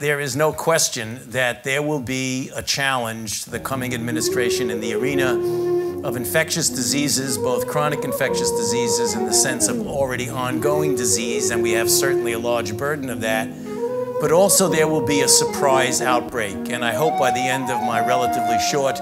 There is no question that there will be a challenge to the coming administration in the arena of infectious diseases, both chronic infectious diseases in the sense of already ongoing disease, and we have certainly a large burden of that, but also there will be a surprise outbreak. And I hope by the end of my relatively short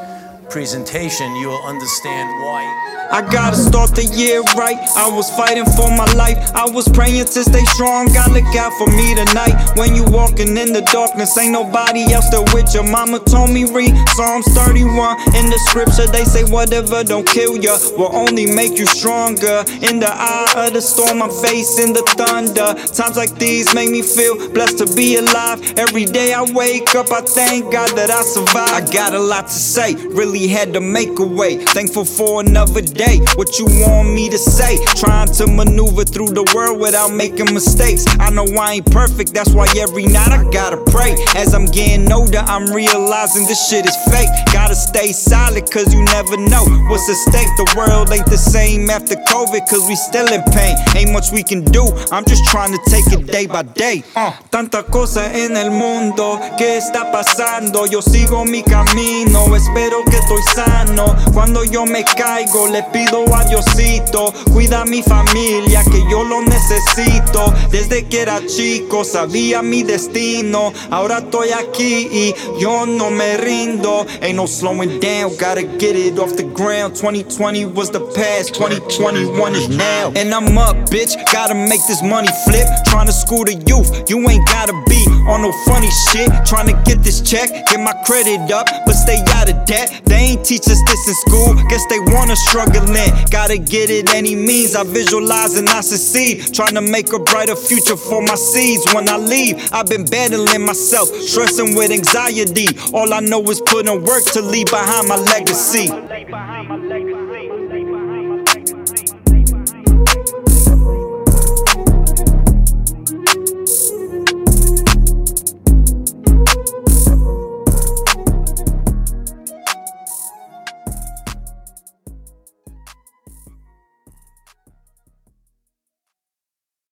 presentation, you will understand why. I gotta start the year right. I was fighting for my life. I was praying to stay strong. God look out for me tonight. When you walking in the darkness, ain't nobody else there with you. Mama told me read Psalms 31. In the scripture, they say whatever don't kill ya will only make you stronger. In the eye of the storm, I'm facing the thunder. Times like these make me feel blessed to be alive. Every day I wake up, I thank God that I survived. I got a lot to say, really had to make a way. Thankful for another day day. What you want me to say? Trying to maneuver through the world without making mistakes. I know I ain't perfect, that's why every night I gotta pray. As I'm getting older, I'm realizing this shit is fake. Gotta stay solid, cause you never know what's at stake. The world ain't the same after COVID, cause we still in pain. Ain't much we can do, I'm just trying to take it day by day. Uh, tanta cosa en el mundo, ¿qué está pasando? Yo sigo mi camino, espero que estoy sano. Cuando yo me caigo, le pido a Diosito, cuida a mi familia que yo lo necesito. Desde que era chico sabía mi destino. Ahora estoy aquí y yo no me rindo. Ain't no slowing down, gotta get it off the ground. 2020 was the past, 2021 is now. And I'm up, bitch, gotta make this money flip. Trying to school the youth, you ain't gotta be on no funny shit. Trying to get this check, get my credit up, but stay out of debt. They ain't teach us this in school, guess they wanna struggle struggling. Gotta get it any means. I visualize and I succeed. Trying to make a brighter future for my seeds. When I leave, I've been battling myself, stressing with anxiety. All I know is putting work to leave behind my legacy.